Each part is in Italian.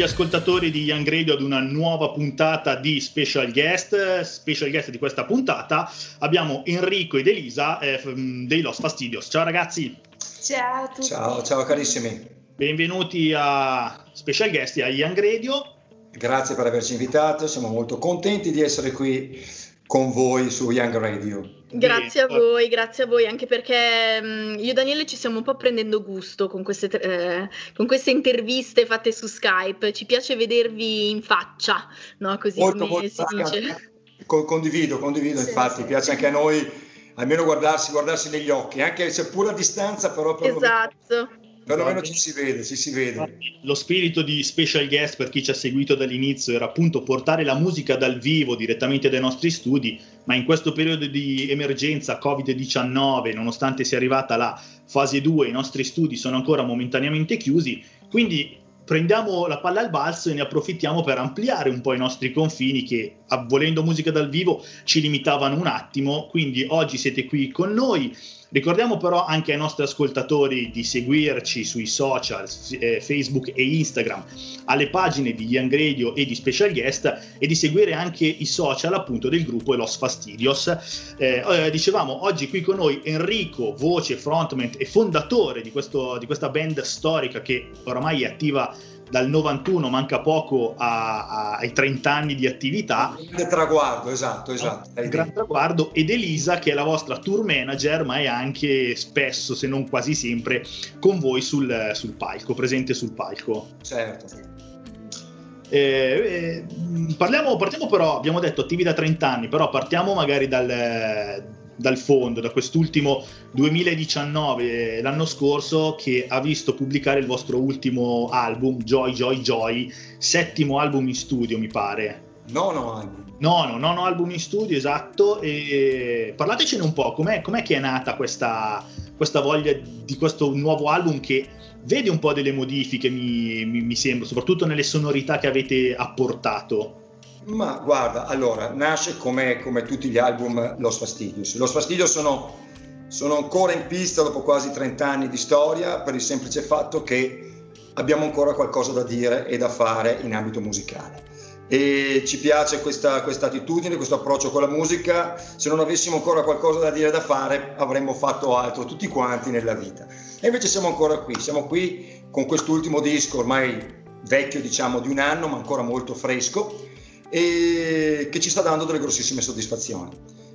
Gli ascoltatori di Young Radio ad una nuova puntata di Special Guest. Special Guest di questa puntata abbiamo Enrico ed Elisa eh, dei Los Fastidios. Ciao ragazzi. Ciao a tutti. Ciao, ciao carissimi. Benvenuti a Special Guest a Young Radio. Grazie per averci invitato, siamo molto contenti di essere qui con voi su Young Radio. Grazie a voi, grazie a voi, anche perché mh, io e Daniele ci stiamo un po' prendendo gusto con queste, eh, con queste interviste fatte su Skype, ci piace vedervi in faccia, no? Così molto, come molto si dice. Con, condivido, condivido, sì, sì, piace anche a noi almeno guardarsi, guardarsi negli occhi, anche seppur a distanza, però... Esatto. Perlomeno ci si vede, ci si vede. Lo spirito di Special Guest per chi ci ha seguito dall'inizio era appunto portare la musica dal vivo direttamente dai nostri studi, ma in questo periodo di emergenza Covid-19, nonostante sia arrivata la fase 2, i nostri studi sono ancora momentaneamente chiusi, quindi prendiamo la palla al balzo e ne approfittiamo per ampliare un po' i nostri confini che, volendo musica dal vivo, ci limitavano un attimo. Quindi oggi siete qui con noi Ricordiamo però anche ai nostri ascoltatori di seguirci sui social, eh, Facebook e Instagram, alle pagine di Young Radio e di Special Guest e di seguire anche i social appunto del gruppo Los Fastidios. Eh, eh, dicevamo oggi qui con noi Enrico, voce, frontman e fondatore di, questo, di questa band storica che oramai è attiva dal 91 manca poco a, a, ai 30 anni di attività. Il traguardo, esatto, esatto. Il gran traguardo ed Elisa che è la vostra tour manager ma è anche spesso, se non quasi sempre, con voi sul, sul palco, presente sul palco. Certo. Eh, eh, parliamo, partiamo però, abbiamo detto attivi da 30 anni, però partiamo magari dal, dal fondo, da quest'ultimo 2019, l'anno scorso, che ha visto pubblicare il vostro ultimo album, Joy Joy Joy, settimo album in studio, mi pare. Nono album. Nono, nono album in studio, esatto. E parlatecene un po', com'è, com'è che è nata questa, questa, voglia di questo nuovo album che vede un po' delle modifiche, mi, mi, mi sembra, soprattutto nelle sonorità che avete apportato. Ma guarda, allora, nasce come, come tutti gli album Los Fastidios. Los Fastidios sono, sono ancora in pista dopo quasi 30 anni di storia per il semplice fatto che abbiamo ancora qualcosa da dire e da fare in ambito musicale. E ci piace questa, questa attitudine, questo approccio con la musica. Se non avessimo ancora qualcosa da dire e da fare, avremmo fatto altro tutti quanti nella vita. E invece siamo ancora qui, siamo qui con quest'ultimo disco ormai vecchio, diciamo, di un anno, ma ancora molto fresco e che ci sta dando delle grossissime soddisfazioni.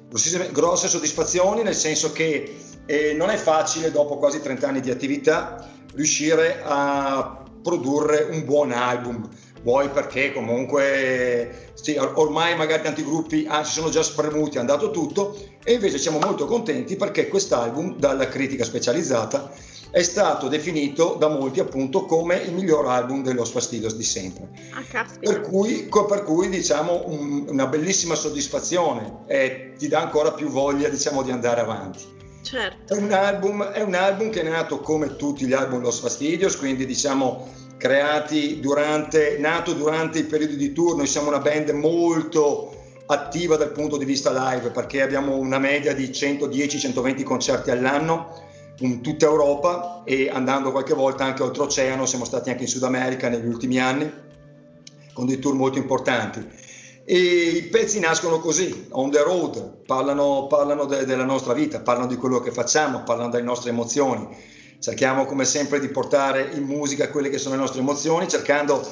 Grossissime, grosse soddisfazioni nel senso che eh, non è facile dopo quasi 30 anni di attività riuscire a produrre un buon album, vuoi perché comunque sì, ormai magari tanti gruppi ah, si sono già spremuti, hanno dato tutto e invece siamo molto contenti perché quest'album dalla critica specializzata è stato definito da molti appunto come il miglior album dello Fastidios di sempre. Ah, per, cui, per cui diciamo un, una bellissima soddisfazione e ti dà ancora più voglia diciamo di andare avanti. Certo. È un album, è un album che è nato come tutti gli album Los Fastidios, quindi diciamo creati durante, nato durante i periodi di tour, noi siamo una band molto attiva dal punto di vista live perché abbiamo una media di 110-120 concerti all'anno in tutta Europa e andando qualche volta anche oltreoceano, siamo stati anche in Sud America negli ultimi anni con dei tour molto importanti. E i pezzi nascono così, on the road, parlano, parlano de- della nostra vita, parlano di quello che facciamo, parlano delle nostre emozioni. Cerchiamo come sempre di portare in musica quelle che sono le nostre emozioni, cercando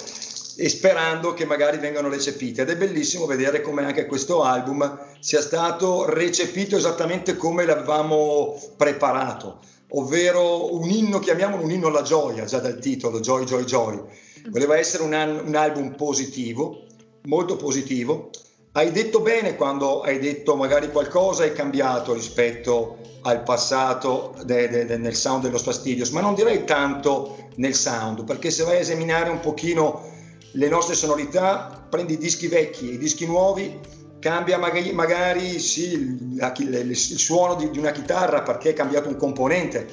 e sperando che magari vengano recepite. Ed è bellissimo vedere come anche questo album sia stato recepito esattamente come l'avevamo preparato ovvero un inno, chiamiamolo un inno alla gioia, già dal titolo, Joy, Joy, Joy. Voleva essere un, un album positivo, molto positivo. Hai detto bene quando hai detto magari qualcosa è cambiato rispetto al passato de, de, de, nel sound dello Fastidios, ma non direi tanto nel sound, perché se vai a esaminare un pochino le nostre sonorità, prendi i dischi vecchi e i dischi nuovi, cambia magari, magari sì, il, il, suono di, di, una chitarra perché è cambiato un componente,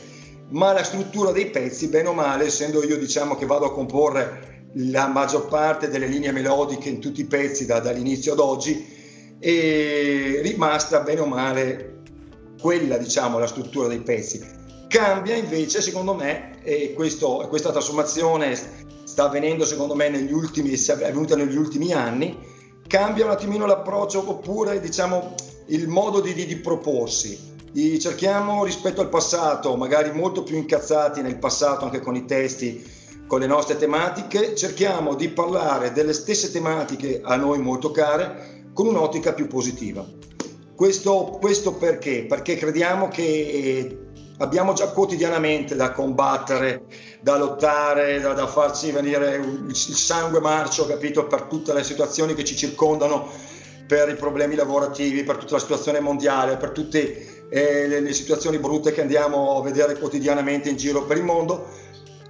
ma la struttura dei pezzi, bene o male, essendo io diciamo che vado a comporre la maggior parte delle linee melodiche in tutti i pezzi da, dall'inizio ad oggi, è rimasta bene o male quella, diciamo, la struttura dei pezzi. Cambia invece, secondo me, e questo, questa trasformazione sta avvenendo secondo me negli ultimi, è avvenuta negli ultimi anni, cambia un attimino l'approccio oppure diciamo il modo di, di, di proporsi. I cerchiamo rispetto al passato, magari molto più incazzati nel passato anche con i testi, con le nostre tematiche, cerchiamo di parlare delle stesse tematiche a noi molto care con un'ottica più positiva. Questo, questo perché? Perché crediamo che abbiamo già quotidianamente da combattere, da lottare, da, da farci venire il sangue marcio, capito, per tutte le situazioni che ci circondano, per i problemi lavorativi, per tutta la situazione mondiale, per tutte eh, le, le situazioni brutte che andiamo a vedere quotidianamente in giro per il mondo.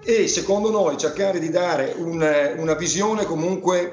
E secondo noi cercare di dare un, una visione comunque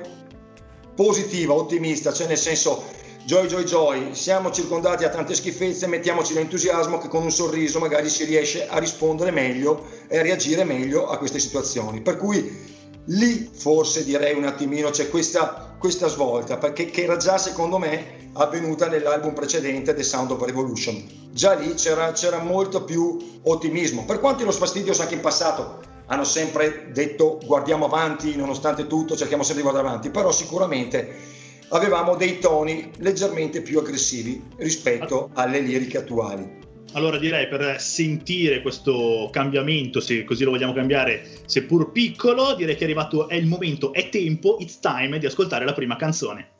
positiva, ottimista, cioè nel senso Joy, joy, joy, siamo circondati da tante schifezze, mettiamoci l'entusiasmo che con un sorriso magari si riesce a rispondere meglio e a reagire meglio a queste situazioni. Per cui lì forse direi un attimino c'è questa, questa svolta, perché che era già secondo me avvenuta nell'album precedente The Sound of Revolution. Già lì c'era, c'era molto più ottimismo, per quanto lo sfastidio anche in passato hanno sempre detto guardiamo avanti, nonostante tutto cerchiamo sempre di guardare avanti, però sicuramente avevamo dei toni leggermente più aggressivi rispetto alle liriche attuali. Allora direi per sentire questo cambiamento, se così lo vogliamo cambiare, seppur piccolo, direi che è arrivato, è il momento, è tempo, it's time di ascoltare la prima canzone.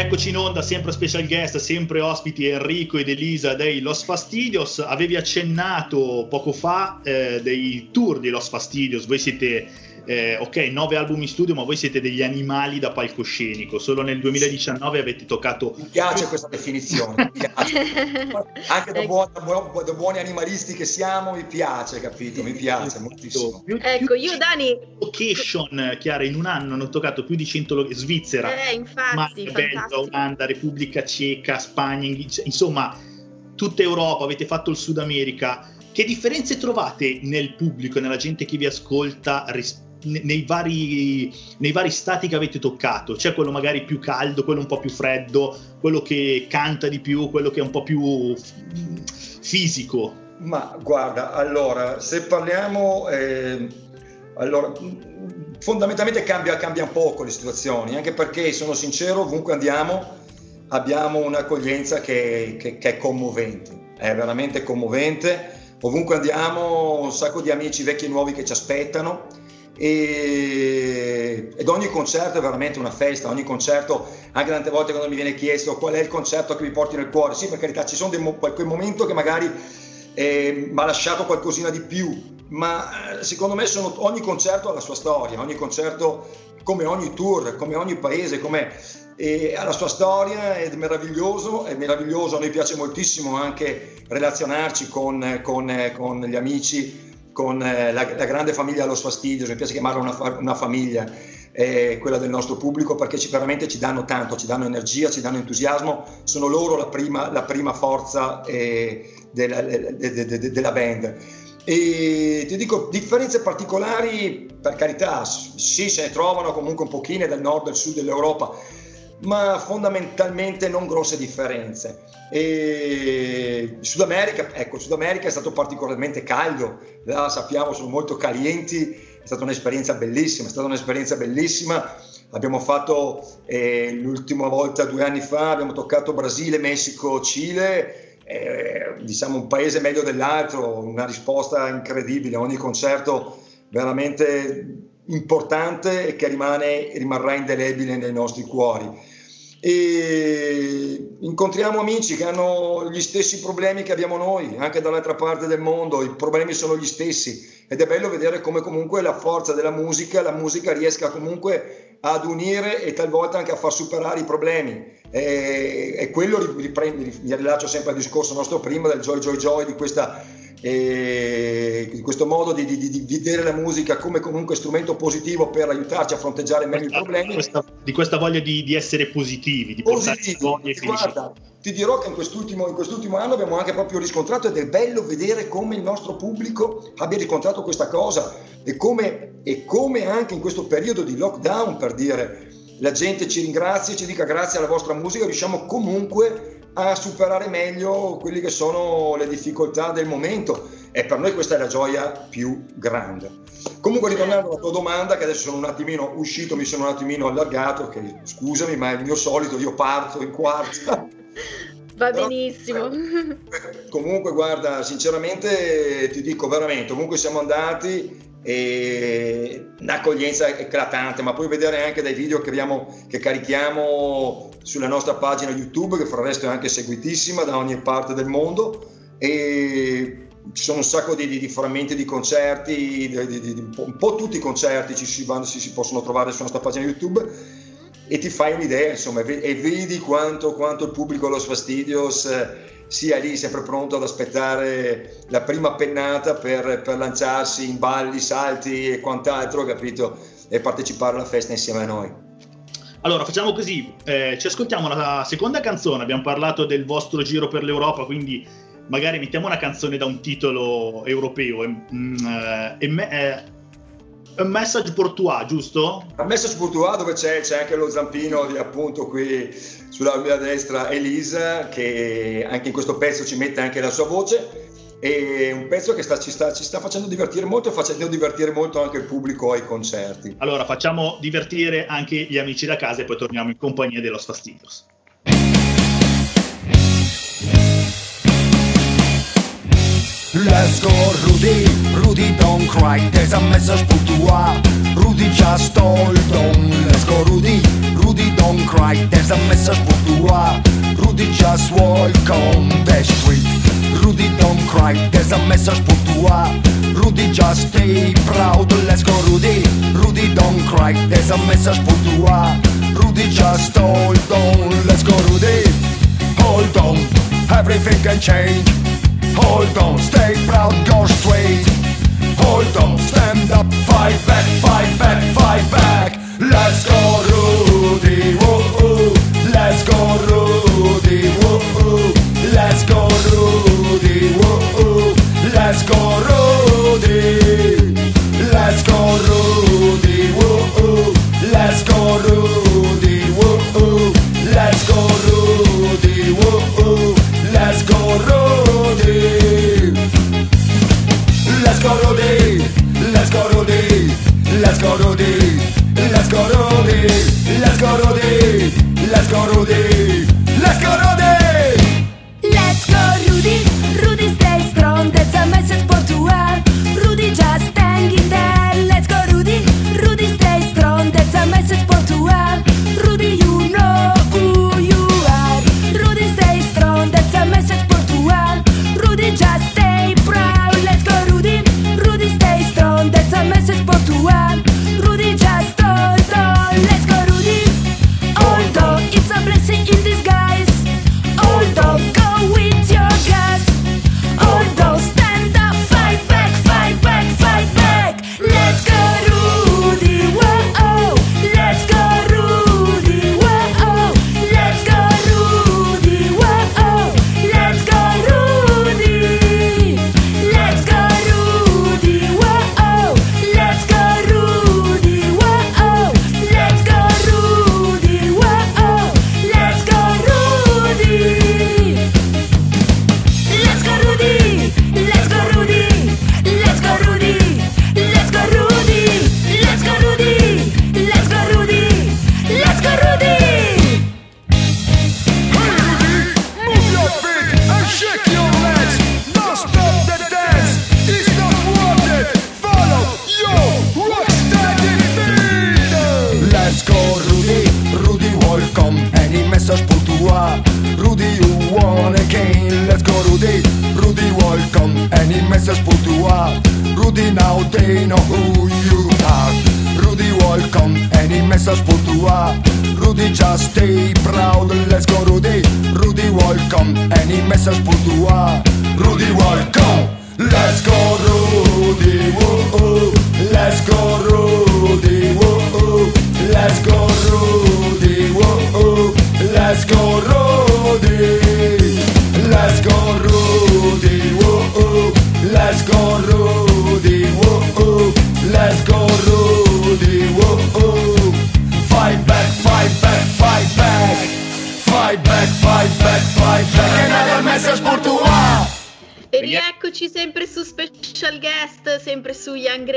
Rieccoci in onda, sempre special guest, sempre ospiti Enrico ed Elisa dei Los Fastidios. Avevi accennato poco fa eh, dei tour di Los Fastidios, voi siete eh, ok, nove album in studio, ma voi siete degli animali da palcoscenico. Solo nel 2019 avete toccato. Mi piace questa definizione, anche da, buon, da, buon, da, buoni animalisti che siamo, mi piace, capito? Mi piace moltissimo. Più, ecco, io Dani. Location, Chiara, in un anno hanno toccato più di 100 lo- Svizzera, eh, infatti, Belgio, Olanda, Repubblica Ceca, Spagna, insomma, tutta Europa, avete fatto il Sud America. Che differenze trovate nel pubblico, nella gente che vi ascolta rispetto nei vari, nei vari, stati che avete toccato? C'è quello magari più caldo, quello un po' più freddo, quello che canta di più, quello che è un po' più fisico? Ma guarda, allora, se parliamo... Eh, allora, fondamentalmente cambia, cambia un poco le situazioni, anche perché, sono sincero, ovunque andiamo abbiamo un'accoglienza che, che, che è commovente, è veramente commovente. Ovunque andiamo, un sacco di amici vecchi e nuovi che ci aspettano e, ed ogni concerto è veramente una festa, ogni concerto, anche tante volte quando mi viene chiesto qual è il concerto che mi porti nel cuore, sì per carità ci sono dei, quel momento che magari eh, mi ha lasciato qualcosina di più, ma eh, secondo me sono, ogni concerto ha la sua storia, ogni concerto come ogni tour, come ogni paese, come, eh, ha la sua storia è meraviglioso, è meraviglioso, a noi piace moltissimo anche relazionarci con, con, con gli amici con eh, la, la, grande famiglia allo sfastidio, mi piace chiamarla una, una famiglia, eh, quella del nostro pubblico, perché ci, veramente ci danno tanto, ci danno energia, ci danno entusiasmo, sono loro la prima, la prima forza eh, della, de, de, de, della band. E ti dico, differenze particolari, per carità, sì, se ne trovano comunque un pochino dal nord dal sud dell'Europa, ma fondamentalmente non grosse differenze. E Sud America, ecco, Sud America è stato particolarmente caldo, là sappiamo sono molto calienti, è stata un'esperienza bellissima, è stata un'esperienza bellissima. Abbiamo fatto eh, l'ultima volta due anni fa, abbiamo toccato Brasile, Messico, Cile, eh, diciamo un paese meglio dell'altro, una risposta incredibile, ogni concerto veramente importante e che rimane, rimarrà indelebile nei nostri cuori e incontriamo amici che hanno gli stessi problemi che abbiamo noi, anche dall'altra parte del mondo, i problemi sono gli stessi ed è bello vedere come comunque la forza della musica, la musica riesca comunque ad unire e talvolta anche a far superare i problemi. E, e quello riprendo, mi rilascio sempre al discorso nostro prima del Joy Joy Joy, di questa e questo modo di, di, di, vedere la musica come comunque strumento positivo per aiutarci a fronteggiare meglio i problemi. Questa, di questa voglia di, essere positivi, di positivi. portare Guarda, ti dirò che in quest'ultimo, in quest'ultimo, anno abbiamo anche proprio riscontrato ed è bello vedere come il nostro pubblico abbia riscontrato questa cosa e come, e come anche in questo periodo di lockdown per dire la gente ci ringrazia, ci dica grazie alla vostra musica, riusciamo comunque a superare meglio quelle che sono le difficoltà del momento e per noi questa è la gioia più grande. Comunque ritornando alla tua domanda che adesso sono un attimino uscito, mi sono un attimino allargato, che scusami ma è il mio solito, io parto in quarta. Va benissimo. Eh, comunque guarda, sinceramente ti dico veramente, comunque siamo andati e un'accoglienza eclatante, ma puoi vedere anche dai video che, abbiamo, che carichiamo sulla nostra pagina YouTube, che fra il resto è anche seguitissima da ogni parte del mondo. E ci sono un sacco di, di, di frammenti di concerti, di, un po' tutti i concerti ci si, si, si, possono trovare sulla nostra pagina YouTube e ti fai un'idea, insomma, e vedi quanto, quanto il pubblico Los Fastidios sia lì sempre pronto ad aspettare la prima pennata per, per lanciarsi in balli, salti e quant'altro, capito? E partecipare alla festa insieme a noi. Allora, facciamo così, eh, ci ascoltiamo la seconda canzone, abbiamo parlato del vostro giro per l'Europa, quindi magari mettiamo una canzone da un titolo europeo. Mm, eh, eh, un message pour toi, giusto? Un message pour toi dove c'è, c'è, anche lo zampino di appunto qui sulla mia destra Elisa che anche in questo pezzo ci mette anche la sua voce è un pezzo che sta, ci, sta, ci, sta, facendo divertire molto e facendo divertire molto anche il pubblico ai concerti. Allora facciamo divertire anche gli amici da casa e poi torniamo in compagnia dello Fastidios. Let's go Rudy, Rudy don't cry There's a message put to Rudy just told on Let's go Rudy, Rudy don't cry, there's a message for toi. Rudy just walk on the street. Rudy don't cry, there's a message for toi. Rudy just stay proud, let's go Rudy. Rudy don't cry, there's a message for toi. Rudy just hold on, let's go Rudy. Hold on, everything can change. Hold on, stay proud, go straight. Hold on, stand up, fight back, fight back, fight back. Let's go, Rudy. Whoa, let's go, Rudy. Whoa, let's go, Rudy. Whoa, let's go, Rudy. Let's go Rudy, let's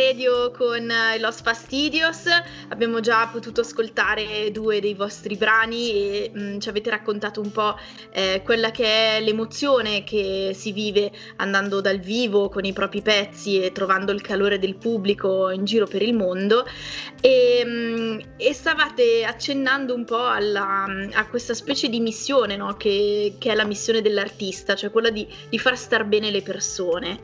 Radio con eh, Los Fastidios. Abbiamo già potuto ascoltare due dei vostri brani e mh, ci avete raccontato un po' eh, quella che è l'emozione che si vive andando dal vivo con i propri pezzi e trovando il calore del pubblico in giro per il mondo. E, mh, e stavate accennando un po' alla, a questa specie di missione, no? che, che è la missione dell'artista, cioè quella di, di far star bene le persone.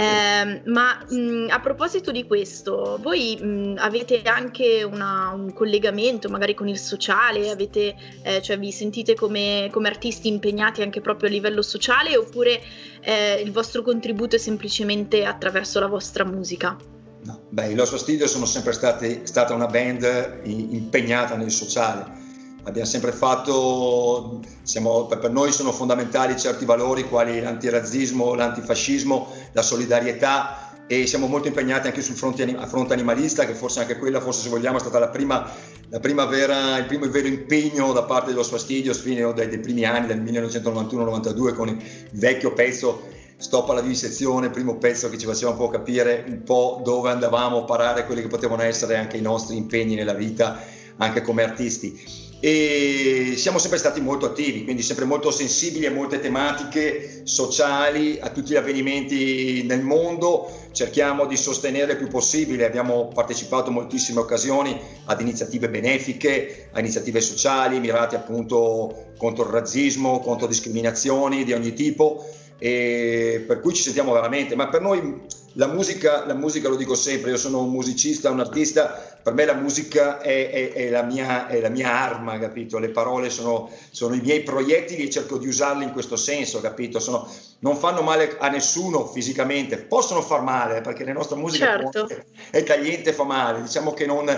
Eh, ma mh, a proposito di questo, voi mh, avete anche una, un collegamento magari con il sociale, avete, eh, cioè vi sentite come, come, artisti impegnati anche proprio a livello sociale oppure eh, il vostro contributo è semplicemente attraverso la vostra musica? No, beh, i Los Fastidio sono sempre stati, stata una band impegnata nel sociale abbiamo sempre fatto, siamo, per noi sono fondamentali certi valori quali l'antirazzismo, l'antifascismo, la solidarietà e siamo molto impegnati anche sul fronte, fronte animalista che forse anche quella, forse se vogliamo, è stata la prima, la prima vera, il primo vero impegno da parte dello Fastidios fino dai, dai primi anni, del 1991-92 con il vecchio pezzo Stop alla vivisezione, primo pezzo che ci faceva un po' capire un po' dove andavamo a parare quelli che potevano essere anche i nostri impegni nella vita, anche come artisti e siamo sempre stati molto attivi, quindi sempre molto sensibili a molte tematiche sociali, a tutti gli avvenimenti nel mondo, cerchiamo di sostenere il più possibile, abbiamo partecipato in moltissime occasioni ad iniziative benefiche, a iniziative sociali mirate appunto contro il razzismo, contro discriminazioni di ogni tipo e per cui ci sentiamo veramente, ma per noi la musica, la musica lo dico sempre, io sono un musicista, un artista, per me la musica è, è, è, la, mia, è la, mia, arma, capito? Le parole sono, sono, i miei proiettili e cerco di usarli in questo senso, capito? Sono, non fanno male a nessuno fisicamente, possono far male perché la nostra musica certo. è tagliente fa male, diciamo che non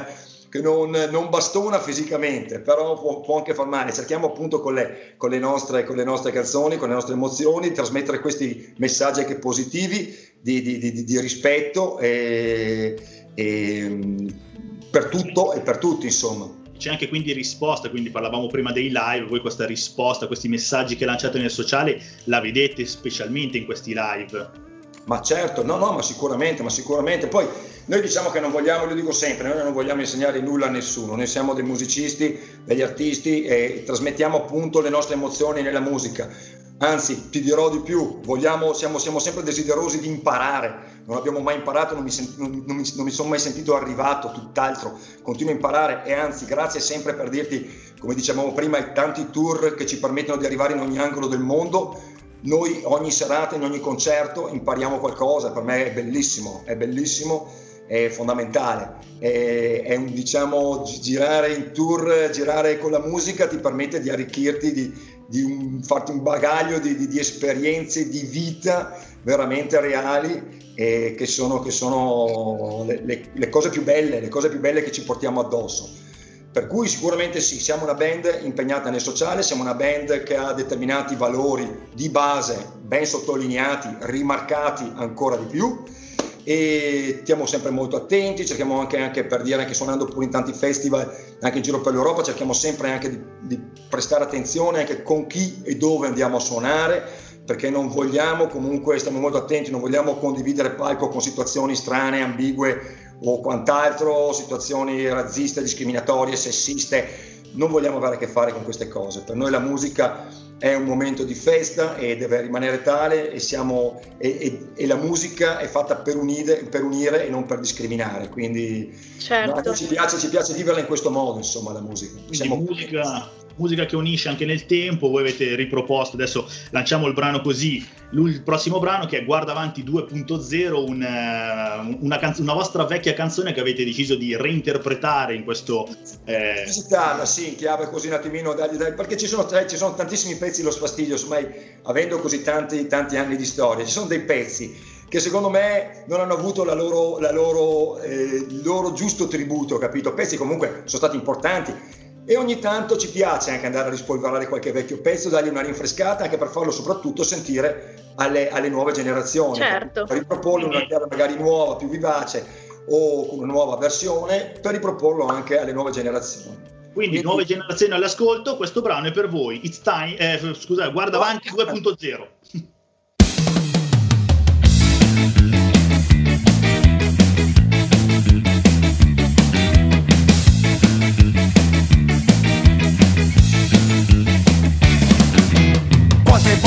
che non, non, bastona fisicamente, però può, può, anche far male. Cerchiamo appunto con le, con, le nostre, con le, nostre, canzoni, con le nostre emozioni, di trasmettere questi messaggi anche positivi di, di, di, di rispetto e, e, per tutto e per tutti, insomma. C'è anche quindi risposta, quindi parlavamo prima dei live, voi questa risposta, questi messaggi che lanciate nel sociale la vedete specialmente in questi live. Ma certo, no, no, ma sicuramente, ma sicuramente. Poi noi diciamo che non vogliamo, lo dico sempre, noi non vogliamo insegnare nulla a nessuno, noi siamo dei musicisti, degli artisti e trasmettiamo appunto le nostre emozioni nella musica. Anzi, ti dirò di più, vogliamo, siamo, siamo, sempre desiderosi di imparare, non abbiamo mai imparato, non mi, sent, non, non, mi, non mi sono mai sentito arrivato, tutt'altro, continuo a imparare e anzi grazie sempre per dirti, come dicevamo prima, ai tanti tour che ci permettono di arrivare in ogni angolo del mondo, noi ogni serata, in ogni concerto impariamo qualcosa, per me è bellissimo, è bellissimo, è fondamentale. È, è un, diciamo, girare in tour, girare con la musica ti permette di arricchirti, di, di un, farti un bagaglio di, di, di, esperienze di vita veramente reali e che sono, che sono le, le, le cose più belle, le cose più belle che ci portiamo addosso. Per cui sicuramente sì, siamo una band impegnata nel sociale, siamo una band che ha determinati valori di base ben sottolineati, rimarcati ancora di più e stiamo sempre molto attenti, cerchiamo anche, anche, per dire, anche suonando pure in tanti festival, anche in giro per l'Europa, cerchiamo sempre anche di, di prestare attenzione anche con chi e dove andiamo a suonare, perché non vogliamo comunque, stiamo molto attenti, non vogliamo condividere palco con situazioni strane, ambigue o quant'altro, situazioni razziste, discriminatorie, sessiste. Non vogliamo avere a che fare con queste cose. Per noi la musica è un momento di festa e deve rimanere tale e, siamo, e, e, e la musica è fatta per unire, per unire, e non per discriminare. Quindi certo. ci, piace, ci piace viverla in questo modo, insomma, la musica. Siamo musica musica che unisce anche nel tempo, voi avete riproposto, adesso lanciamo il brano così, il prossimo brano che è Guarda Avanti 2.0, un, eh, una, canzo- una, vostra vecchia canzone che avete deciso di reinterpretare in questo... Eh... Visitarla, sì, in chiave così un attimino, dai, dai, perché ci sono, ci sono, tantissimi pezzi lo sfastidio, ormai avendo così tanti, tanti anni di storia, ci sono dei pezzi che secondo me non hanno avuto la loro, la loro, eh, il loro giusto tributo, capito? Pezzi comunque sono stati importanti, e ogni tanto ci piace anche andare a rispolverare qualche vecchio pezzo, dargli una rinfrescata anche per farlo soprattutto sentire alle, alle nuove generazioni, certo. per riproporlo in una chiave magari nuova, più vivace o con una nuova versione, per riproporlo anche alle nuove generazioni. Quindi, Quindi nuove generazioni all'ascolto, questo brano è per voi. It's time, eh, scusate, guarda avanti 2.0.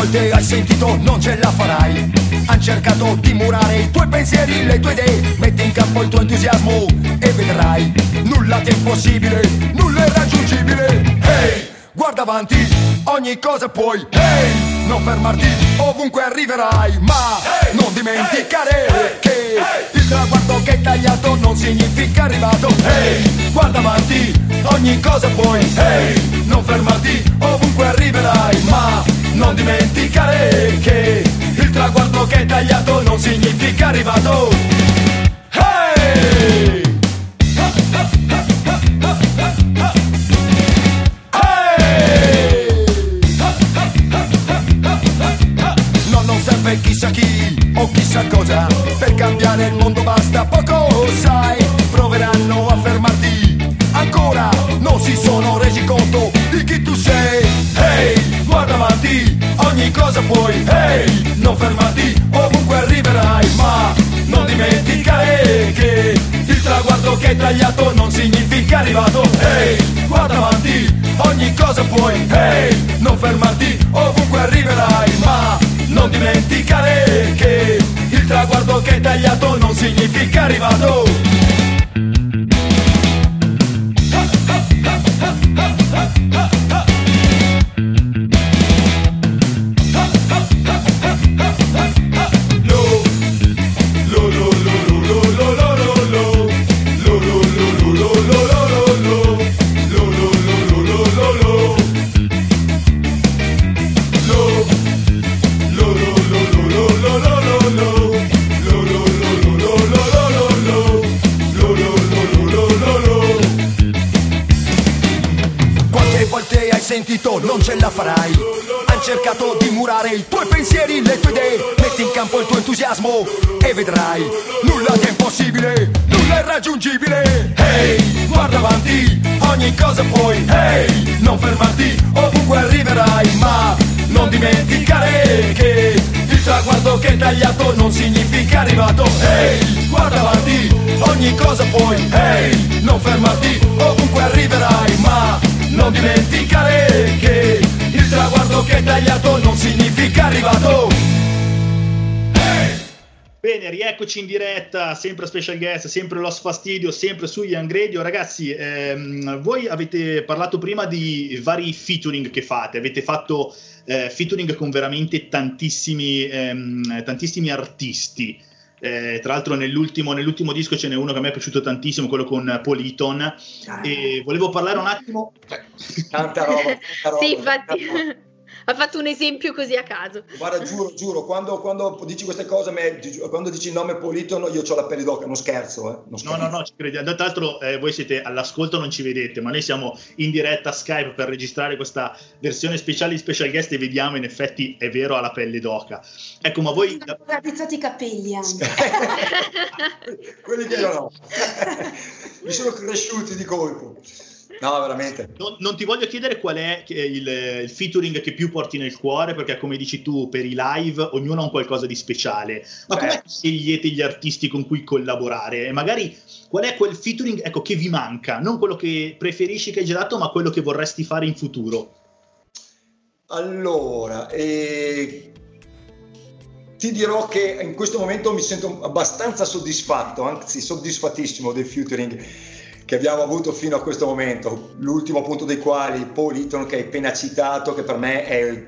volte hai sentito non ce la farai. Han cercato di murare i tuoi pensieri, le tue idee. Metti in campo il tuo entusiasmo e vedrai. Nulla ti è impossibile, nulla è raggiungibile. Hey, guarda avanti, ogni cosa puoi. Hey, non fermarti, ovunque arriverai. Ma hey, non dimenticare che il traguardo che hai tagliato non significa arrivato. Hey, guarda avanti, ogni cosa puoi. Hey, non fermarti, ovunque arriverai. Ma non dimenticare che il traguardo che hai tagliato non significa arrivato. Non serve chissà chi o chissà cosa. Per cambiare il mondo basta poco, sai. Proveranno a fermarti. Ancora Non si sono resi conto di chi tu sei. Hey! Guarda avanti, ogni cosa puoi, hey, non fermarti, ovunque arriverai, ma non dimenticare che il traguardo che hai tagliato non significa arrivato, hey, guarda avanti, ogni cosa puoi, hey, non fermarti, ovunque arriverai, ma non dimenticare che il traguardo che è tagliato non significa arrivato. Quante ce la farai. Han cercato di murare i tuoi pensieri, le tue idee. Metti in campo il tuo entusiasmo e vedrai. Nulla che è impossibile, nulla è raggiungibile Hey, guarda avanti, ogni cosa puoi. Hey, non fermarti, ovunque arriverai. Ma non dimenticare che il traguardo che è tagliato non significa arrivato. Hey, guarda avanti, ogni cosa puoi. Hey, non fermarti, ovunque arriverai. Ma non dimenticare che il traguardo che è tagliato non significa arrivato Bene, rieccoci in diretta, sempre special guest, sempre Los Fastidio, sempre su Young Radio. Ragazzi, ehm, voi avete parlato prima di vari featuring che fate, avete fatto eh, featuring con veramente tantissimi, ehm, tantissimi artisti. Eh, tra l'altro nell'ultimo, nell'ultimo disco ce n'è uno che a me è piaciuto tantissimo, quello con Politon. E volevo parlare un attimo... Tanta roba, tanta roba. Sì, infatti. Ha fatto un esempio così a caso. Guarda, giuro, giuro, quando, quando dici queste cose, me- quando dici il nome Politono, io ho la pelle d'oca, non scherzo, eh. Non No, scherzo. no, no, ci crediamo. Tra l'altro eh, voi siete all'ascolto, non ci vedete, ma noi siamo in diretta a Skype per registrare questa versione speciale di Special Guest e vediamo in effetti è vero ha la pelle d'oca. Ecco, ma voi... Sono raddrizzati i capelli anche. Quelli che io no. Mi sono cresciuti di colpo. No, veramente. Non, non ti voglio chiedere qual è che- il, il featuring che più porti nel cuore, perché come dici tu, per i live ognuno ha un qualcosa di speciale. Ma Beh. come scegliete gli artisti con cui collaborare? E magari qual è quel featuring ecco, che vi manca? Non quello che preferisci che hai già dato, ma quello che vorresti fare in futuro. Allora, eh, ti dirò che in questo momento mi sento abbastanza soddisfatto, anzi soddisfattissimo del featuring che abbiamo avuto fino a questo momento. L'ultimo appunto dei quali Paul Eaton che hai appena citato, che per me è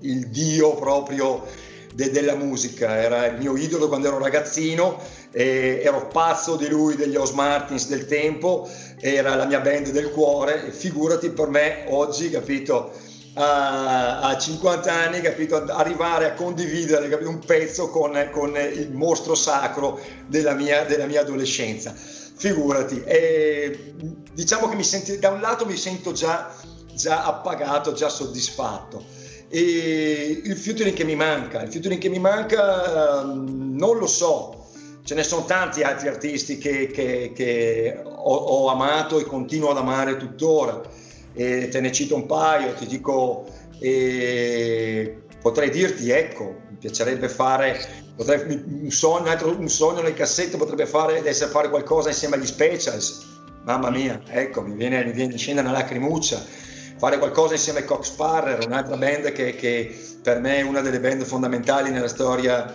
il, dio proprio de- della musica, era il mio idolo quando ero ragazzino, ero pazzo di lui, degli Os Martins del tempo, era la mia band del cuore, figurati per me oggi, capito? a 50 anni, capito, arrivare a condividere capito, un pezzo con, con il mostro sacro della mia, della mia adolescenza. Figurati, e, diciamo che mi senti, da un lato mi sento già, già appagato, già soddisfatto. E il featuring che mi manca, il featuring che mi manca ehm, non lo so, ce ne sono tanti altri artisti che, che- che ho, ho amato e continuo ad amare tuttora. E te ne cito un paio, ti dico, eh, potrei dirti, ecco, piacerebbe fare, potrei- un, sogno, un sogno nel cassetto potrebbe fare, essere fare qualcosa insieme agli Specials. Mamma mia, ecco, mi viene, mi viene scende una lacrimuccia. Fare qualcosa insieme ai Cox Sparrer, un'altra band che, che per me è una delle band fondamentali nella storia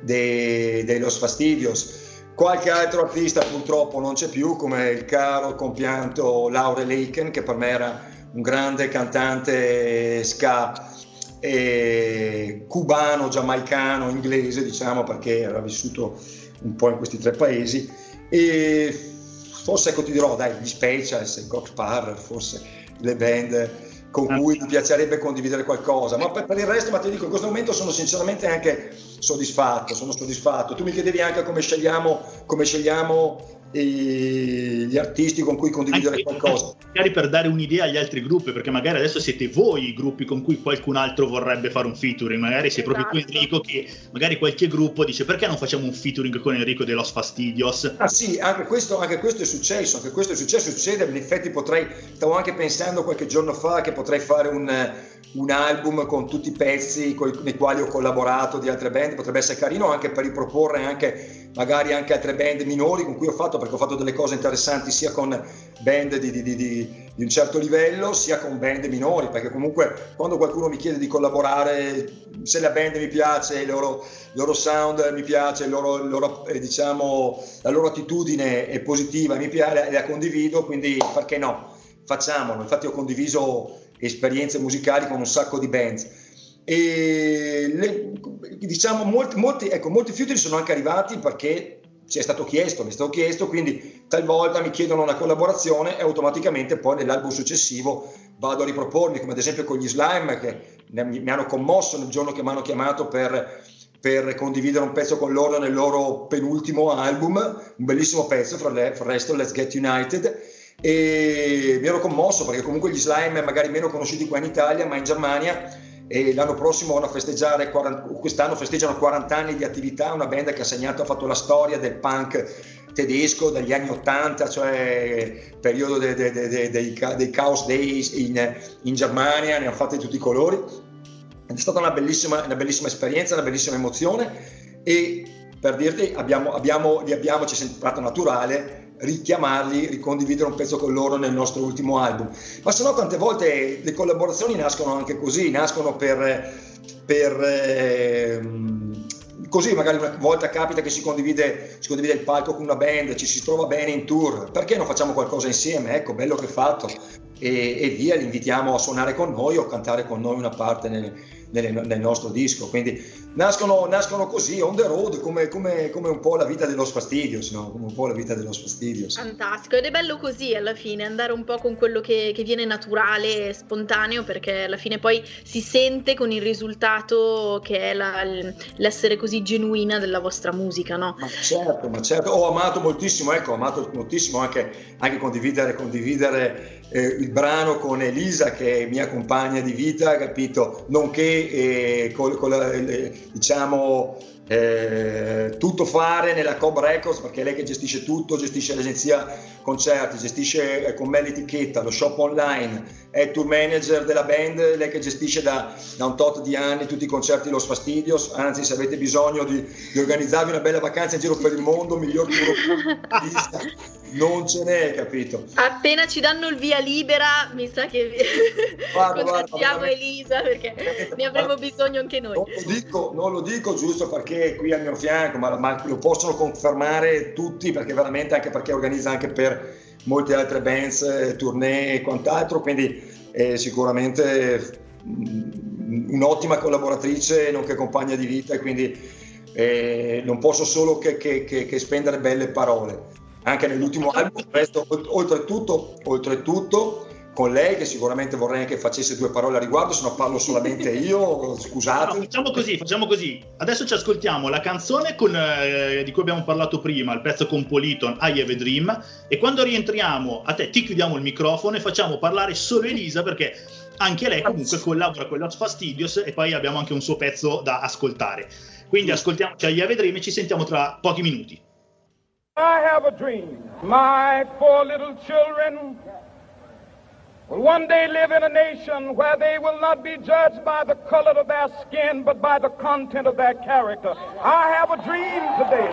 dei, dei Los Fastidios. Qualche altro artista purtroppo non c'è più, come il caro compianto Laurel Aiken, che per me era un grande cantante ska eh, cubano, giamaicano, inglese, diciamo, perché era vissuto un po' in questi tre paesi. E forse ecco ti dirò, dai, gli Specials, i Cox Parrer, forse le band con cui mi piacerebbe condividere qualcosa, ma per, per il resto, ma ti dico, in questo momento sono sinceramente anche soddisfatto, sono soddisfatto. Tu mi chiedevi anche come scegliamo, come scegliamo gli artisti con cui condividere Anche- qualcosa. Magari per dare un'idea agli altri gruppi, perché magari adesso siete voi i gruppi con cui qualcun altro vorrebbe fare un featuring. Magari sei proprio tu, Esatto. Enrico, che magari qualche gruppo dice perché non facciamo un featuring con Enrico de Los Fastidios? Ah sì, anche questo, anche questo è successo, anche questo è successo, succede, in effetti potrei, stavo anche pensando qualche giorno fa che potrei fare un, un album con tutti i pezzi coi- nei quali ho collaborato di altre band, potrebbe essere carino anche per riproporre anche magari anche altre band minori con cui ho fatto, perché ho fatto delle cose interessanti sia con band di, di- di- di- un certo livello sia con band minori, perché comunque quando qualcuno mi chiede di collaborare, se la band mi piace, il loro, il loro sound mi piace, loro, loro, eh, diciamo, la loro attitudine è positiva, mi piace e la condivido, quindi perché no? Facciamolo. Infatti ho condiviso esperienze musicali con un sacco di band. E le, diciamo molti, molti, ecco, molti filtri sono anche arrivati perché ci è stato chiesto, mi è stato chiesto, quindi talvolta mi chiedono una collaborazione e automaticamente poi nell'album successivo vado a ripropormi, come ad esempio con gli Slime che mi hanno commosso nel giorno che mi hanno chiamato per, per condividere un pezzo con loro nel loro penultimo album, un bellissimo pezzo, fra, le, fra il resto Let's Get United, e mi ero commosso perché comunque gli Slime magari meno conosciuti qua in Italia, ma in Germania e l'anno prossimo vanno a festeggiare, quest'anno festeggiano 40 anni di attività, una band che ha segnato, ha fatto la storia del punk tedesco dagli anni 80, cioè periodo dei, dei, dei, dei Chaos Days in, in, Germania, ne hanno fatte di tutti i colori. È stata una bellissima, una bellissima esperienza, una bellissima emozione e per dirti abbiamo, abbiamo, abbiamo, ci è sembrato naturale richiamarli, ricondividere un pezzo con loro nel nostro ultimo album. Ma se no tante volte le collaborazioni nascono anche così, nascono per, per eh, così magari una volta capita che si condivide, si condivide, il palco con una band, ci si trova bene in tour, perché non facciamo qualcosa insieme? Ecco, bello che fatto. E, e via, li invitiamo a suonare con noi o cantare con noi una parte nel, nel, nel nostro disco. Quindi nascono, nascono così, on the road, come, come, come, un po' la vita dello Fastidios, no? Come un po' la vita dello Fastidios. Fantastico, ed è bello così alla fine, andare un po' con quello che, che viene naturale, spontaneo, perché alla fine poi si sente con il risultato che è la, l'essere così genuina della vostra musica, no? Ma certo, ma certo, ho amato moltissimo, ecco, ho amato moltissimo anche, anche condividere, condividere eh, il brano con Elisa che è mia compagna di vita, capito? Nonché eh, con, con la, le, diciamo eh, tutto fare nella Cob Records perché è lei che gestisce tutto, gestisce l'agenzia concerti, gestisce eh, con me l'etichetta, lo shop online, è tour manager della band, lei che gestisce da, da un tot di anni tutti i concerti Los Fastidios, anzi se avete bisogno di, di organizzarvi una bella vacanza in giro per il mondo, miglior tour non ce n'è, capito? Appena ci danno il via libera, mi sa che guarda, contattiamo guarda, Elisa perché ne avremo bisogno anche noi. Non lo, dico, non lo dico giusto perché è qui al mio fianco, ma, ma, lo possono confermare tutti perché veramente anche perché organizza anche per molte altre bands, eh, tournée e quant'altro, quindi è sicuramente mm, un'ottima collaboratrice nonché compagna di vita e quindi eh, non posso solo che, che, che, che spendere belle parole. Anche nell'ultimo album, resto, oltretutto, oltretutto con lei che sicuramente vorrei che facesse due parole a riguardo, se no parlo solamente io, scusate. No, facciamo così, facciamo così. Adesso ci ascoltiamo la canzone con, eh, di cui abbiamo parlato prima, il pezzo con Politon, I Have a Dream, e quando rientriamo a te ti chiudiamo il microfono e facciamo parlare solo Elisa perché anche lei comunque collabora con Lots Fastidios e poi abbiamo anche un suo pezzo da ascoltare. Quindi ascoltiamoci I Have a Dream e ci sentiamo tra pochi minuti. I have a dream. My four little children will one day live in a nation where they will not be judged by the color of their skin, but by the content of their character. I have a dream today.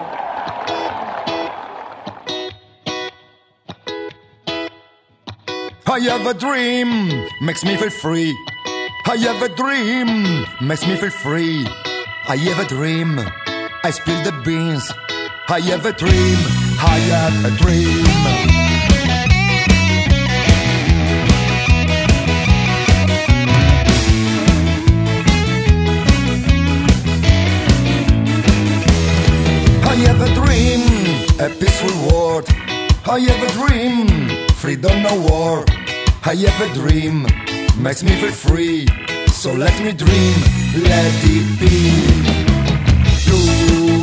I have a dream, makes me feel free. I have a dream, makes me feel free. I have a dream, I spill the beans. I have a dream, I have a dream. Peaceful world. I have a dream, freedom no war. I have a dream, makes me feel free. So let me dream, let it be do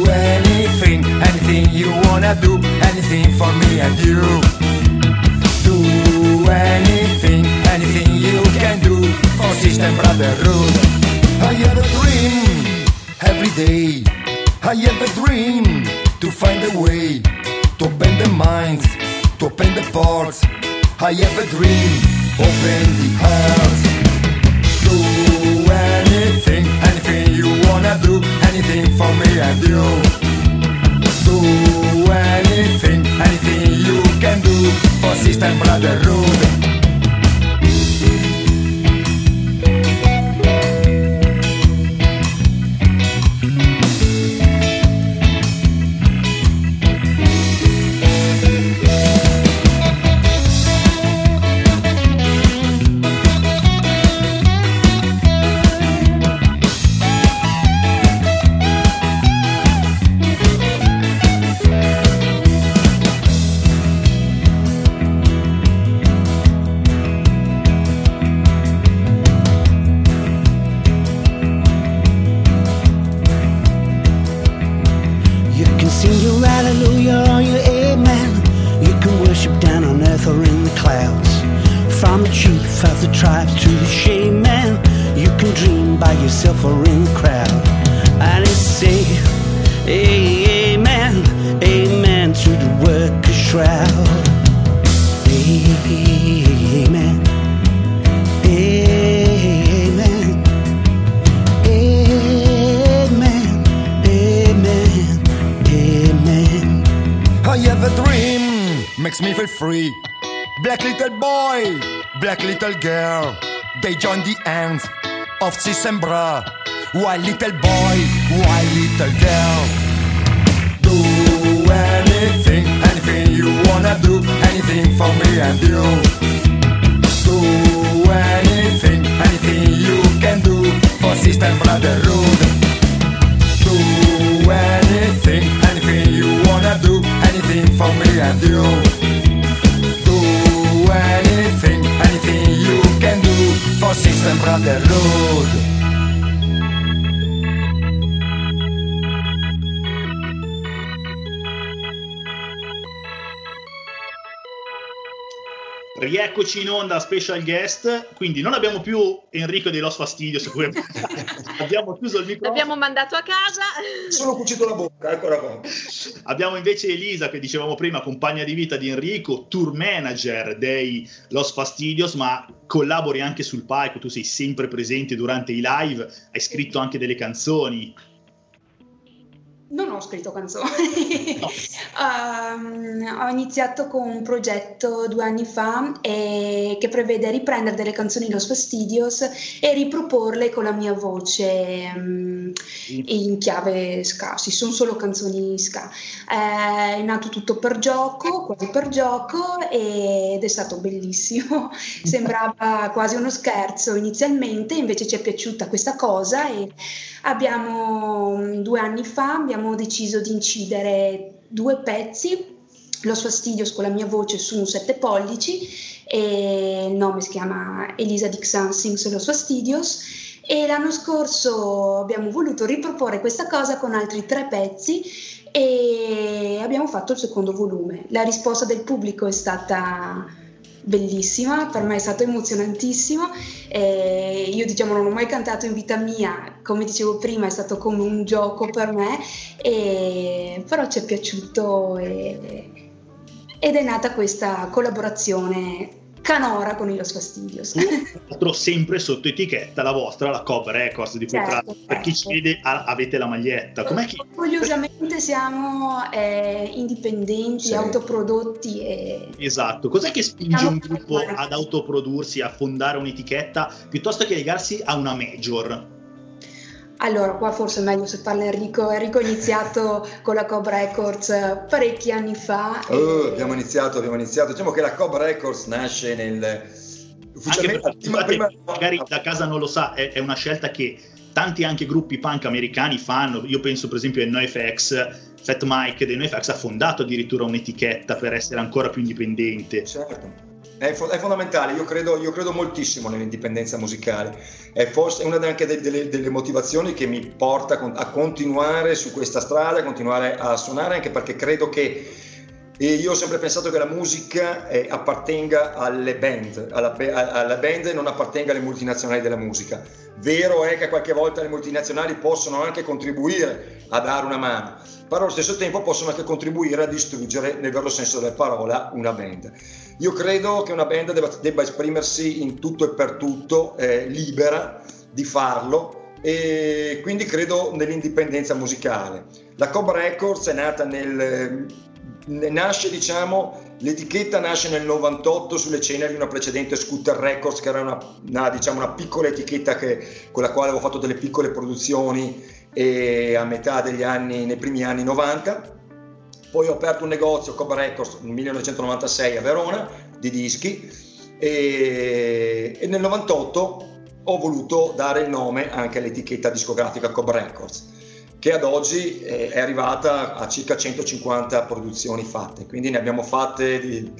anything, anything you wanna do, anything for me and you. Do anything, anything you can do for System Brotherhood. I have a dream every day. I have a dream to find a way to open the minds, to open the ports. I have a dream, open the hearts. Do anything, anything you wanna do anything for me and you. Do anything, anything you can do for System Brotherhood. Black little boy, black little girl, they join the hands of sis bra. White little boy, white little girl. Do anything, anything you wanna do, anything for me and you. Do anything, anything you can do for sister and brotherhood. Do anything, anything you wanna do, anything for me and you. Anything, anything you can do for and brotherhood. Rieccoci in onda special guest, quindi non abbiamo più Enrico dei Los Fastidios, cui abbiamo chiuso il microfono. L'abbiamo mandato a casa. Sono cucito la bocca, eccola qua. Abbiamo invece Elisa, che dicevamo prima, compagna di vita di Enrico, tour manager dei Los Fastidios, ma collabori anche sul palco, tu sei sempre presente durante i live, hai scritto anche delle canzoni. Non ho scritto canzoni. Um, ho iniziato con un progetto due anni fa eh, che prevede riprendere delle canzoni Los Fastidios e riproporle con la mia voce um, in chiave ska. Sì, sono solo canzoni ska. Eh, è nato tutto per gioco, quasi per gioco, ed è stato bellissimo. Sembrava quasi uno scherzo inizialmente, invece ci è piaciuta questa cosa e abbiamo due anni fa abbiamo deciso di incidere due pezzi Los Fastidios con la mia voce su un 7 pollici e il nome si chiama Elisa Dixon Sings Los Fastidios e l'anno scorso abbiamo voluto riproporre questa cosa con altri tre pezzi e abbiamo fatto il secondo volume. La risposta del pubblico è stata bellissima, per me è stato emozionantissimo. Eh, io diciamo non ho mai cantato in vita mia, come dicevo prima è stato come un gioco per me, e, però ci è piaciuto e, ed è nata questa collaborazione canora con i Los Fastidios. Tra sempre sotto etichetta la vostra, la Cobb Records, di cui Certo, tra per chi ci certo. vede a- avete la maglietta. Com'è che Orgogliosamente siamo eh, indipendenti, Sì. autoprodotti e Esatto, cos'è che spinge Siamo un gruppo ad autoprodursi, a fondare un'etichetta, piuttosto che legarsi a una major? Allora, qua forse è meglio se parla Enrico. Enrico ha iniziato con la Cobb Records eh, parecchi anni fa. Oh, e- abbiamo iniziato, abbiamo iniziato. Diciamo che la Cobb Records nasce nel... Ufficialmente, prima, prima- magari da casa non lo sa, è, è una scelta che tanti anche gruppi punk americani fanno. Io penso per esempio ai NoFX, Fat Mike dei NoFX ha fondato addirittura un'etichetta per essere ancora più indipendente. Certo. È, fo- è fondamentale, io credo, io credo moltissimo nell'indipendenza musicale, è forse una anche de- delle, delle motivazioni che mi porta a con- a continuare su questa strada, a continuare a suonare, anche perché credo che e io ho sempre pensato che la musica eh, appartenga alle band, alla, alla band e non appartenga alle multinazionali della musica. Vero è che qualche volta le multinazionali possono anche contribuire a dare una mano, però allo stesso tempo possono anche contribuire a distruggere, nel vero senso della parola, una band. Io credo che una band debba, debba esprimersi in tutto e per tutto, eh, libera di farlo e quindi credo nell'indipendenza musicale. La Cobb Records è nata nel... Nasce, diciamo, l'etichetta nasce nel 98 sulle ceneri di una precedente Scooter Records, che era una, una, diciamo, una piccola etichetta che- con la quale avevo fatto delle piccole produzioni e a metà degli anni, nei primi anni 90. Poi ho aperto un negozio, Cobb Records, nel 1996 a Verona, di dischi e, e nel 98 ho voluto dare il nome anche all'etichetta discografica Cobb Records che ad oggi eh, è arrivata a circa 150 produzioni fatte, quindi ne abbiamo fatte di,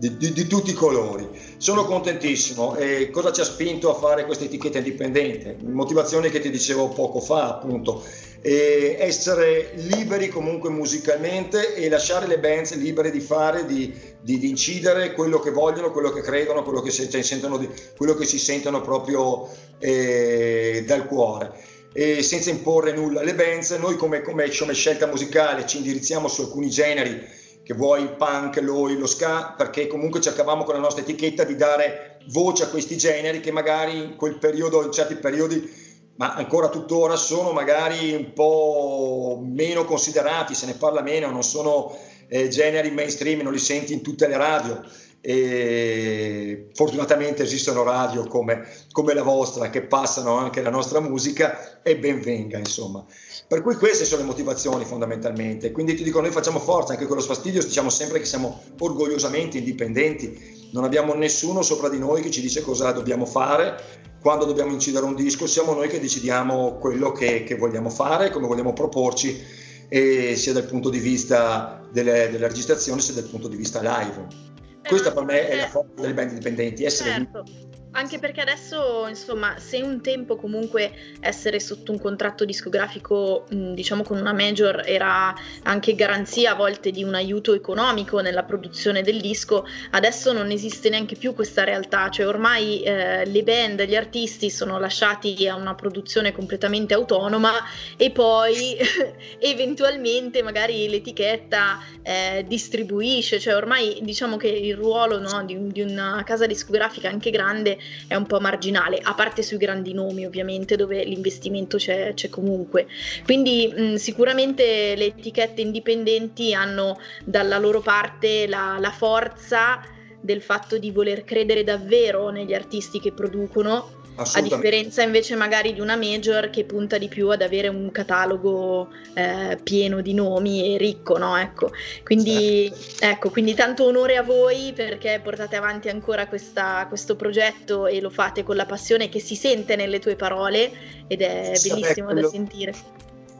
di, di, di tutti i colori. Sono contentissimo. E cosa ci ha spinto a fare questa etichetta indipendente? Motivazioni che ti dicevo poco fa, appunto. E essere liberi comunque musicalmente e lasciare le band libere di fare, di, di, di incidere quello che vogliono, quello che credono, quello che si, cioè, sentono, quello che si sentono proprio eh, dal cuore. E senza imporre nulla alle band, noi come, come, come scelta musicale ci indirizziamo su alcuni generi che vuoi il punk, l'oi, lo ska, perché comunque cercavamo con la nostra etichetta di dare voce a questi generi che magari in quel periodo, in certi periodi, ma ancora tuttora sono magari un po' meno considerati, se ne parla meno, non sono eh, generi mainstream, non li senti in tutte le radio e fortunatamente esistono radio come, come, la vostra che passano anche la nostra musica e ben venga insomma. Per cui queste sono le motivazioni fondamentalmente. Quindi ti dico noi facciamo forza anche con lo sfastidio diciamo sempre che siamo orgogliosamente indipendenti. Non abbiamo nessuno sopra di noi che ci dice cosa dobbiamo fare. Quando dobbiamo incidere un disco siamo noi che decidiamo quello che, che vogliamo fare come vogliamo proporci sia dal punto di vista delle, della registrazione sia dal punto di vista live questa per me è la forza delle band indipendenti, essere certo. Anche perché adesso, insomma, se un tempo comunque essere sotto un contratto discografico, diciamo con una major, era anche garanzia a volte di un aiuto economico nella produzione del disco, adesso non esiste neanche più questa realtà, cioè ormai eh, le band, gli artisti sono lasciati a una produzione completamente autonoma e poi eventualmente magari l'etichetta eh, distribuisce, cioè ormai diciamo che il ruolo no, di, di una casa discografica anche grande è un po' marginale, a parte sui grandi nomi ovviamente dove l'investimento c'è, c'è comunque. Quindi mh, sicuramente le etichette indipendenti hanno dalla loro parte la, la forza del fatto di voler credere davvero negli artisti che producono a differenza invece magari di una major che punta di più ad avere un catalogo eh, pieno di nomi e ricco, no? Ecco. Quindi, certo. ecco, quindi tanto onore a voi perché portate avanti ancora questa, questo progetto e lo fate con la passione che si sente nelle tue parole ed è sì, bellissimo quello, da sentire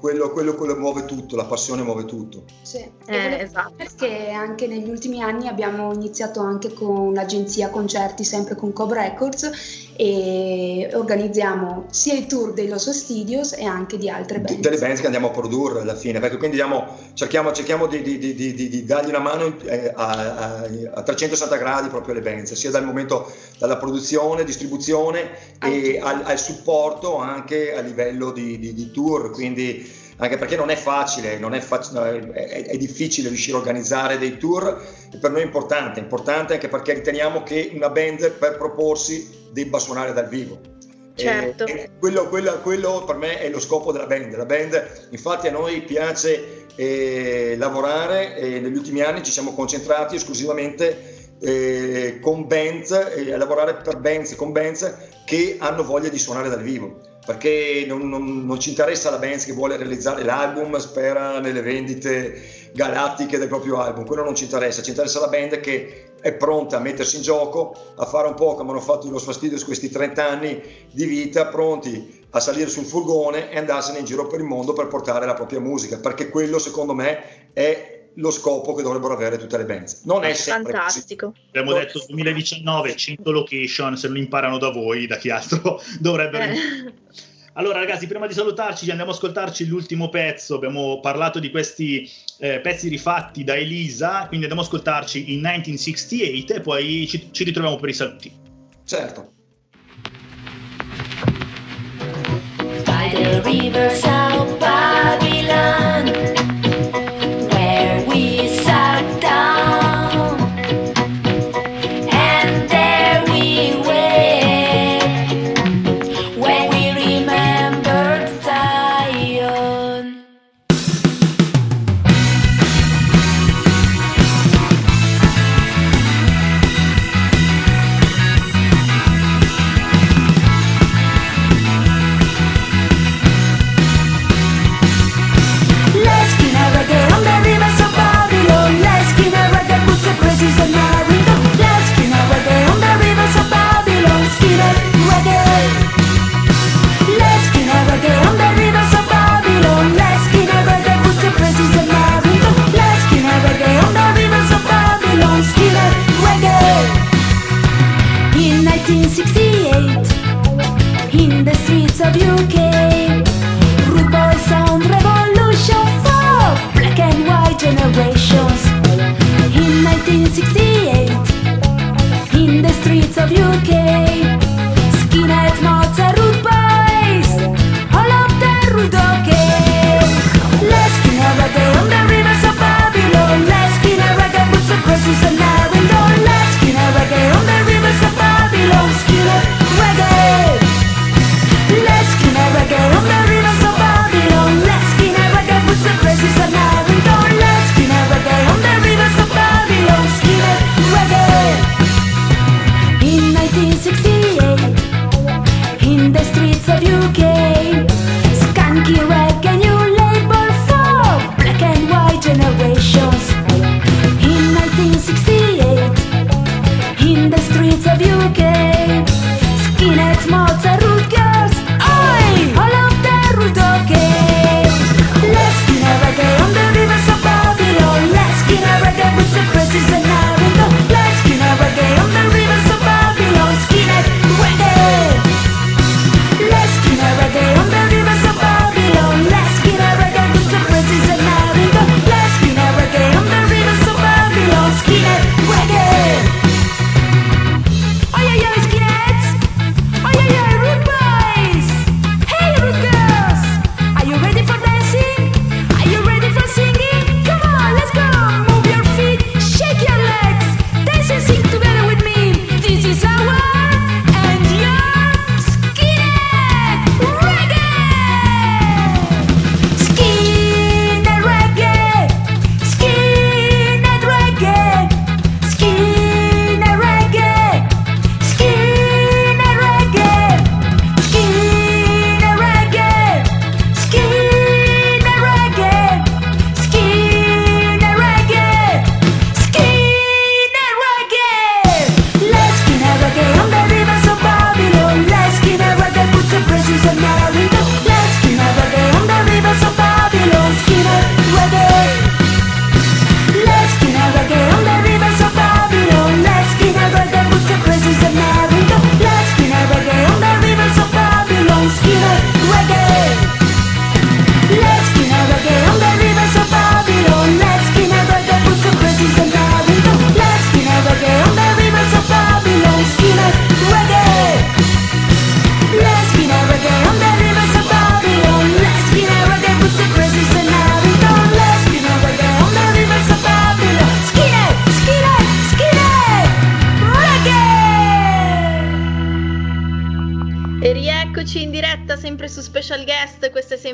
quello, quello, quello, muove tutto, la passione muove tutto. Sì, eh, esatto. Perché anche negli ultimi anni abbiamo iniziato anche con l'agenzia concerti, sempre con Cob Records, e organizziamo sia i tour dei Los Studios e anche di altre band. Delle band che andiamo a produrre alla fine, perché quindi diamo, cerchiamo, cerchiamo di, di, di, di, dargli una mano eh, a, a, a, 360 gradi proprio alle band, sia dal momento dalla produzione, distribuzione anche. e al, al, supporto anche a livello di tour, quindi anche perché non è facile, non è, facile è, è, difficile riuscire a organizzare dei tour e per noi è importante, è importante anche perché riteniamo che una band per proporsi debba suonare dal vivo. Certo. Quello, quello, quello, per me è lo scopo della band. La band, infatti, a noi piace eh, lavorare e negli ultimi anni ci siamo concentrati esclusivamente eh, con bands, eh, a lavorare per bands, con bands che hanno voglia di suonare dal vivo perché non, non, non, ci interessa la band che vuole realizzare l'album, spera nelle vendite galattiche del proprio album, quello non ci interessa, ci interessa la band che è pronta a mettersi in gioco, a fare un po' come hanno fatto i Los Fastidios questi 30 anni di vita, pronti a salire sul furgone e andarsene in giro per il mondo per portare la propria musica, perché quello secondo me è lo scopo che dovrebbero avere tutte le band. Non è sempre Fantastico. Così. Abbiamo detto 2019, 100 location, se non imparano da voi, da chi altro dovrebbero... Eh. Allora ragazzi, prima di salutarci andiamo a ascoltarci l'ultimo pezzo, abbiamo parlato di questi eh, pezzi rifatti da Elisa, quindi andiamo a ascoltarci in 1968 e poi ci, ci ritroviamo per i saluti. Certo. By the river South Babylon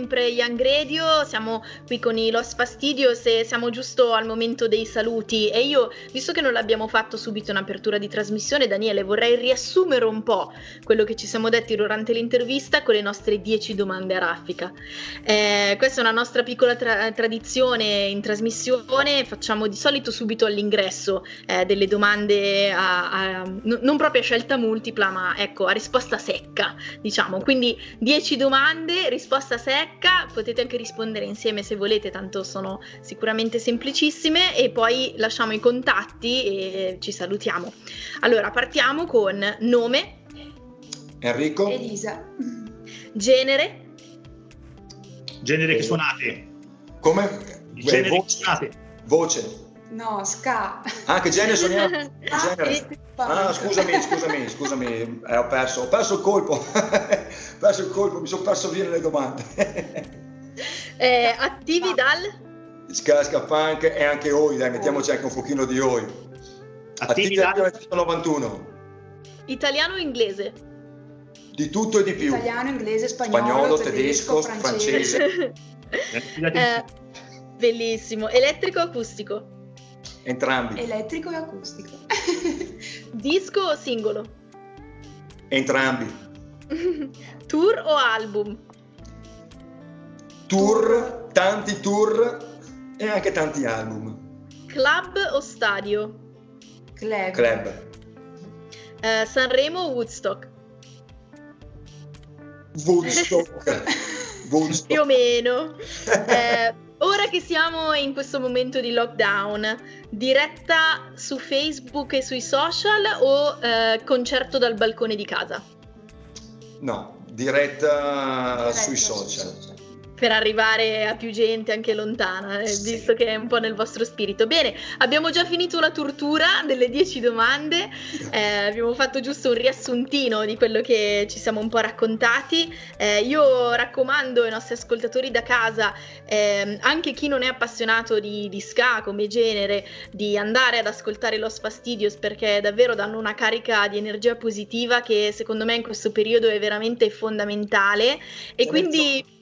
sempre Young Radio, siamo qui con i Los Fastidios e siamo giusto al momento dei saluti e io, visto che non l'abbiamo fatto subito in apertura di trasmissione, Daniele, vorrei riassumere un po' quello che ci siamo detti durante l'intervista con le nostre 10 domande a raffica. Eh, questa è una nostra piccola tra- tradizione in trasmissione, facciamo di solito subito all'ingresso eh, delle domande a, a, n- non proprio a scelta multipla, ma ecco, a risposta secca, diciamo. Quindi 10 domande, risposta secca, potete anche rispondere insieme se volete, tanto sono sicuramente semplicissime e poi lasciamo i contatti e ci salutiamo. Allora, partiamo con nome, Enrico? Elisa. genere, Genere che Eh, suonate. Come? Il genere Vo- che suonate. voce. No, ska. Ah, che genere suoniamo? Ah, Ah, scusami, scusami, scusami, eh, ho perso, ho perso il colpo, ho perso il colpo, mi sono perso via nelle domande. eh, attivi dal... Ska, ska punk e anche Oi, dai, mettiamoci anche un pochino di Oi. Attivi Attivi da... dal 1991, Italiano o inglese? di tutto e di più. Italiano, inglese, spagnolo, Spagnolo, tedesco, tedesco, francese. Eh, bellissimo. Elettrico o acustico? Entrambi, Elettrico e acustico. Disco o singolo? entrambi. Tour o album? Tour, tanti tour e anche tanti album. Club o stadio? Club. Club. Eh, Sanremo o Woodstock? Woodstock. Woodstock. Più o meno. Eh, ora che siamo in questo momento di lockdown, diretta su Facebook e sui social o eh, concerto dal balcone di casa? No, diretta, Diretta sui sui social. Per arrivare a più gente anche lontana, eh, visto che è un po' nel vostro spirito. Bene, abbiamo già finito la tortura delle 10 domande, eh, abbiamo fatto giusto un riassuntino di quello che ci siamo un po' raccontati. Eh, io raccomando ai nostri ascoltatori da casa, ehm, anche chi non è appassionato di, di ska come genere, di andare ad ascoltare Los Fastidios perché davvero danno una carica di energia positiva che secondo me in questo periodo è veramente fondamentale e quindi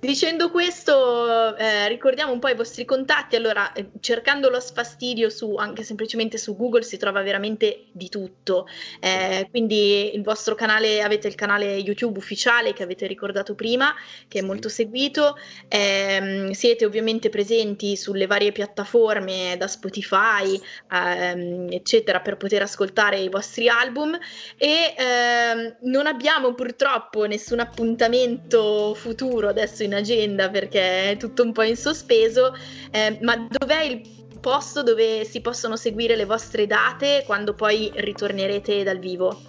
Dicendo questo, eh, ricordiamo un po' i vostri contatti. Allora, eh, cercando lo sfastidio su, anche semplicemente su Google si trova veramente di tutto. Eh, quindi il vostro canale, avete il canale YouTube ufficiale che avete ricordato prima, che è molto seguito. Ehm, siete ovviamente presenti sulle varie piattaforme da Spotify, ehm, eccetera, per poter ascoltare i vostri album. E ehm, non abbiamo purtroppo nessun appuntamento futuro adesso in agenda perché è tutto un po' in sospeso, eh, ma dov'è il posto dove si possono seguire le vostre date quando poi ritornerete dal vivo?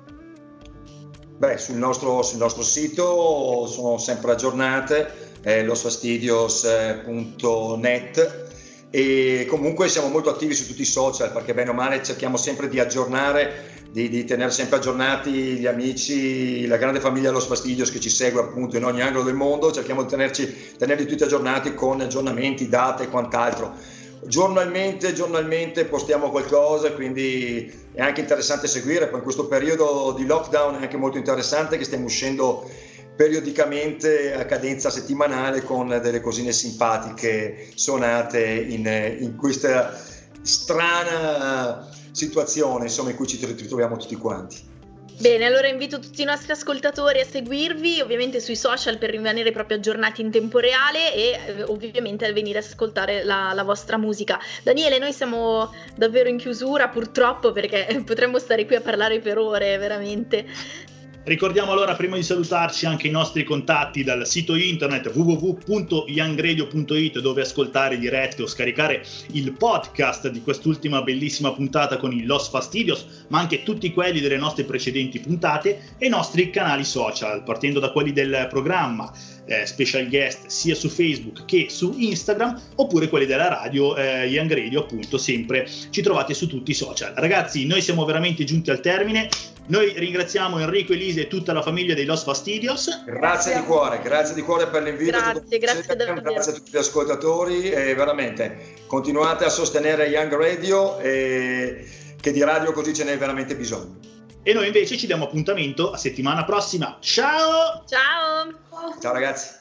Beh, sul nostro, sul nostro sito sono sempre aggiornate, eh, losfastidios.net e comunque siamo molto attivi su tutti i social perché bene o male cerchiamo sempre di aggiornare, di, di tenere sempre aggiornati gli amici, la grande famiglia Los Fastidios che ci segue appunto in ogni angolo del mondo, cerchiamo di tenerci, tenerli tutti aggiornati con aggiornamenti, date e quant'altro. Giornalmente, giornalmente postiamo qualcosa, quindi è anche interessante seguire. Poi in questo periodo di lockdown è anche molto interessante che stiamo uscendo periodicamente a cadenza settimanale con delle cosine simpatiche suonate in, in questa strana situazione insomma, in cui ci ritroviamo tutti quanti. Bene, allora invito tutti i nostri ascoltatori a seguirvi, ovviamente sui social per rimanere proprio aggiornati in tempo reale e eh, ovviamente a venire a ascoltare la, la vostra musica. Daniele, noi siamo davvero in chiusura purtroppo perché potremmo stare qui a parlare per ore, veramente. Ricordiamo allora prima di salutarci anche i nostri contatti dal sito internet www.youngradio.it dove ascoltare dirette o scaricare il podcast di quest'ultima bellissima puntata con i Los Fastidios, ma anche tutti quelli delle nostre precedenti puntate e i nostri canali social, partendo da quelli del programma eh, special guest sia su Facebook che su Instagram oppure quelli della radio eh, Young Radio appunto sempre ci trovate su tutti i social. Ragazzi noi siamo veramente giunti al termine. Noi ringraziamo Enrico, Elise e tutta la famiglia dei Los Fastidios Grazie, Grazie. di cuore, grazie di cuore per l'invito. Grazie, grazie davvero. grazie a tutti gli ascoltatori e veramente continuate a sostenere Young Radio e che di radio così ce n'è veramente bisogno. E noi invece ci diamo appuntamento a settimana prossima. Ciao! Ciao! Ciao ragazzi.